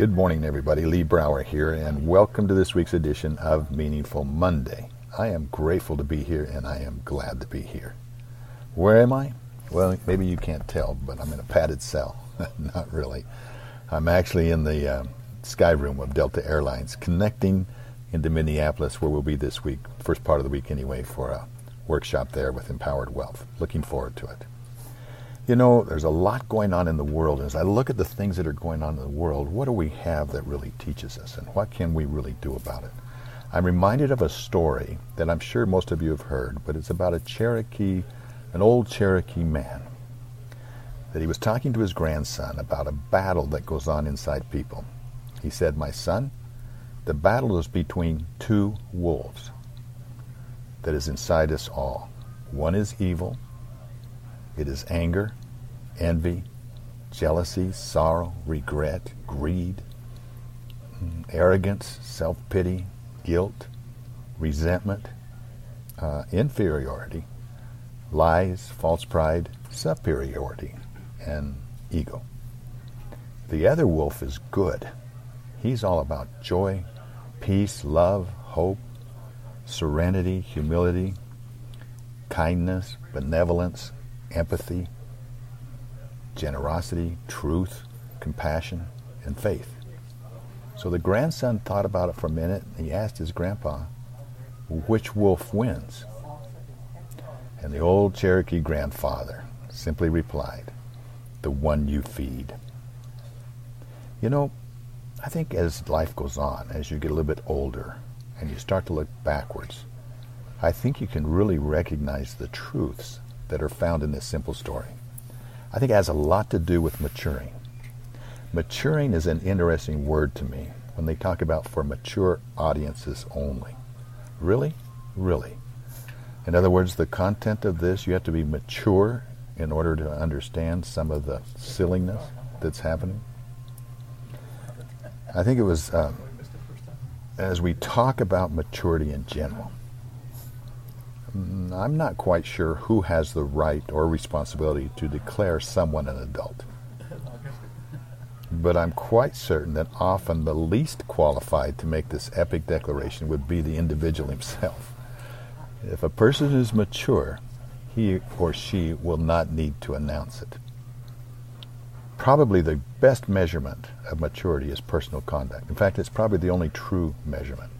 Good morning, everybody. Lee Brower here, and welcome to this week's edition of Meaningful Monday. I am grateful to be here, and I am glad to be here. Where am I? Well, maybe you can't tell, but I'm in a padded cell. Not really. I'm actually in the uh, sky room of Delta Airlines, connecting into Minneapolis, where we'll be this week, first part of the week anyway, for a workshop there with Empowered Wealth. Looking forward to it. You know, there's a lot going on in the world. And As I look at the things that are going on in the world, what do we have that really teaches us, and what can we really do about it? I'm reminded of a story that I'm sure most of you have heard, but it's about a Cherokee, an old Cherokee man, that he was talking to his grandson about a battle that goes on inside people. He said, My son, the battle is between two wolves that is inside us all. One is evil, it is anger, envy, jealousy, sorrow, regret, greed, mm, arrogance, self pity, guilt, resentment, uh, inferiority, lies, false pride, superiority, and ego. The other wolf is good. He's all about joy, peace, love, hope, serenity, humility, kindness, benevolence, empathy, generosity, truth, compassion, and faith. So the grandson thought about it for a minute. And he asked his grandpa, which wolf wins? And the old Cherokee grandfather simply replied, the one you feed. You know, I think as life goes on, as you get a little bit older and you start to look backwards, I think you can really recognize the truths that are found in this simple story. I think it has a lot to do with maturing. Maturing is an interesting word to me when they talk about for mature audiences only. Really? Really. In other words, the content of this, you have to be mature in order to understand some of the silliness that's happening. I think it was, um, as we talk about maturity in general, Mm, I'm not quite sure who has the right or responsibility to declare someone an adult. But I'm quite certain that often the least qualified to make this epic declaration would be the individual himself. If a person is mature, he or she will not need to announce it. Probably the best measurement of maturity is personal conduct. In fact, it's probably the only true measurement.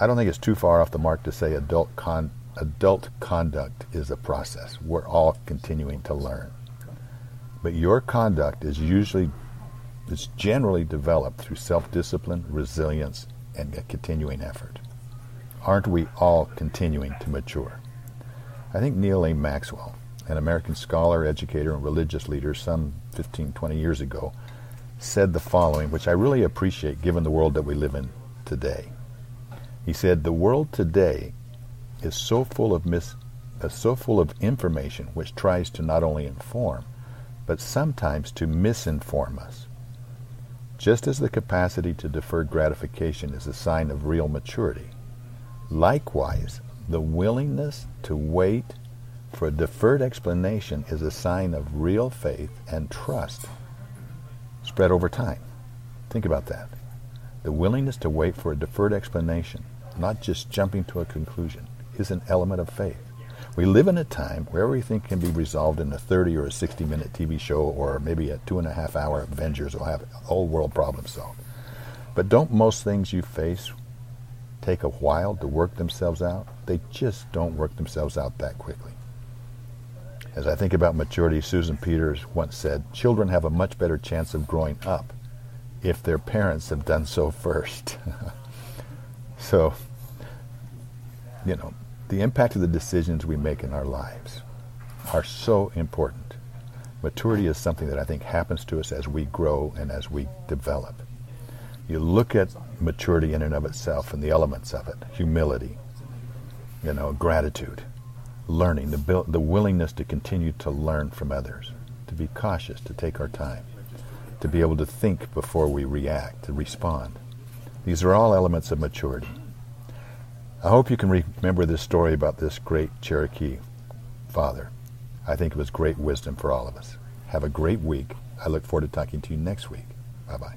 I don't think it's too far off the mark to say adult con- adult conduct is a process. We're all continuing to learn. But your conduct is usually is generally developed through self-discipline, resilience, and a continuing effort. Aren't we all continuing to mature? I think Neal A. Maxwell, an American scholar, educator, and religious leader some 15, 20 years ago, said the following, which I really appreciate given the world that we live in today. He said, The world today is so full of mis- uh, so full of information which tries to not only inform, but sometimes to misinform us. Just as the capacity to defer gratification is a sign of real maturity, likewise, the willingness to wait for a deferred explanation is a sign of real faith and trust spread over time. Think about that. The willingness to wait for a deferred explanation not just jumping to a conclusion, is an element of faith. We live in a time where everything can be resolved in a 30 or a 60 minute TV show or maybe a two and a half hour Avengers will have whole world problems solved. But don't most things you face take a while to work themselves out? They just don't work themselves out that quickly. As I think about maturity, Susan Peters once said, children have a much better chance of growing up if their parents have done so first. so you know, the impact of the decisions we make in our lives are so important. Maturity is something that I think happens to us as we grow and as we develop. You look at maturity in and of itself and the elements of it humility, you know, gratitude, learning, the, the willingness to continue to learn from others, to be cautious, to take our time, to be able to think before we react, to respond. These are all elements of maturity. I hope you can remember this story about this great Cherokee father. I think it was great wisdom for all of us. Have a great week. I look forward to talking to you next week. Bye bye.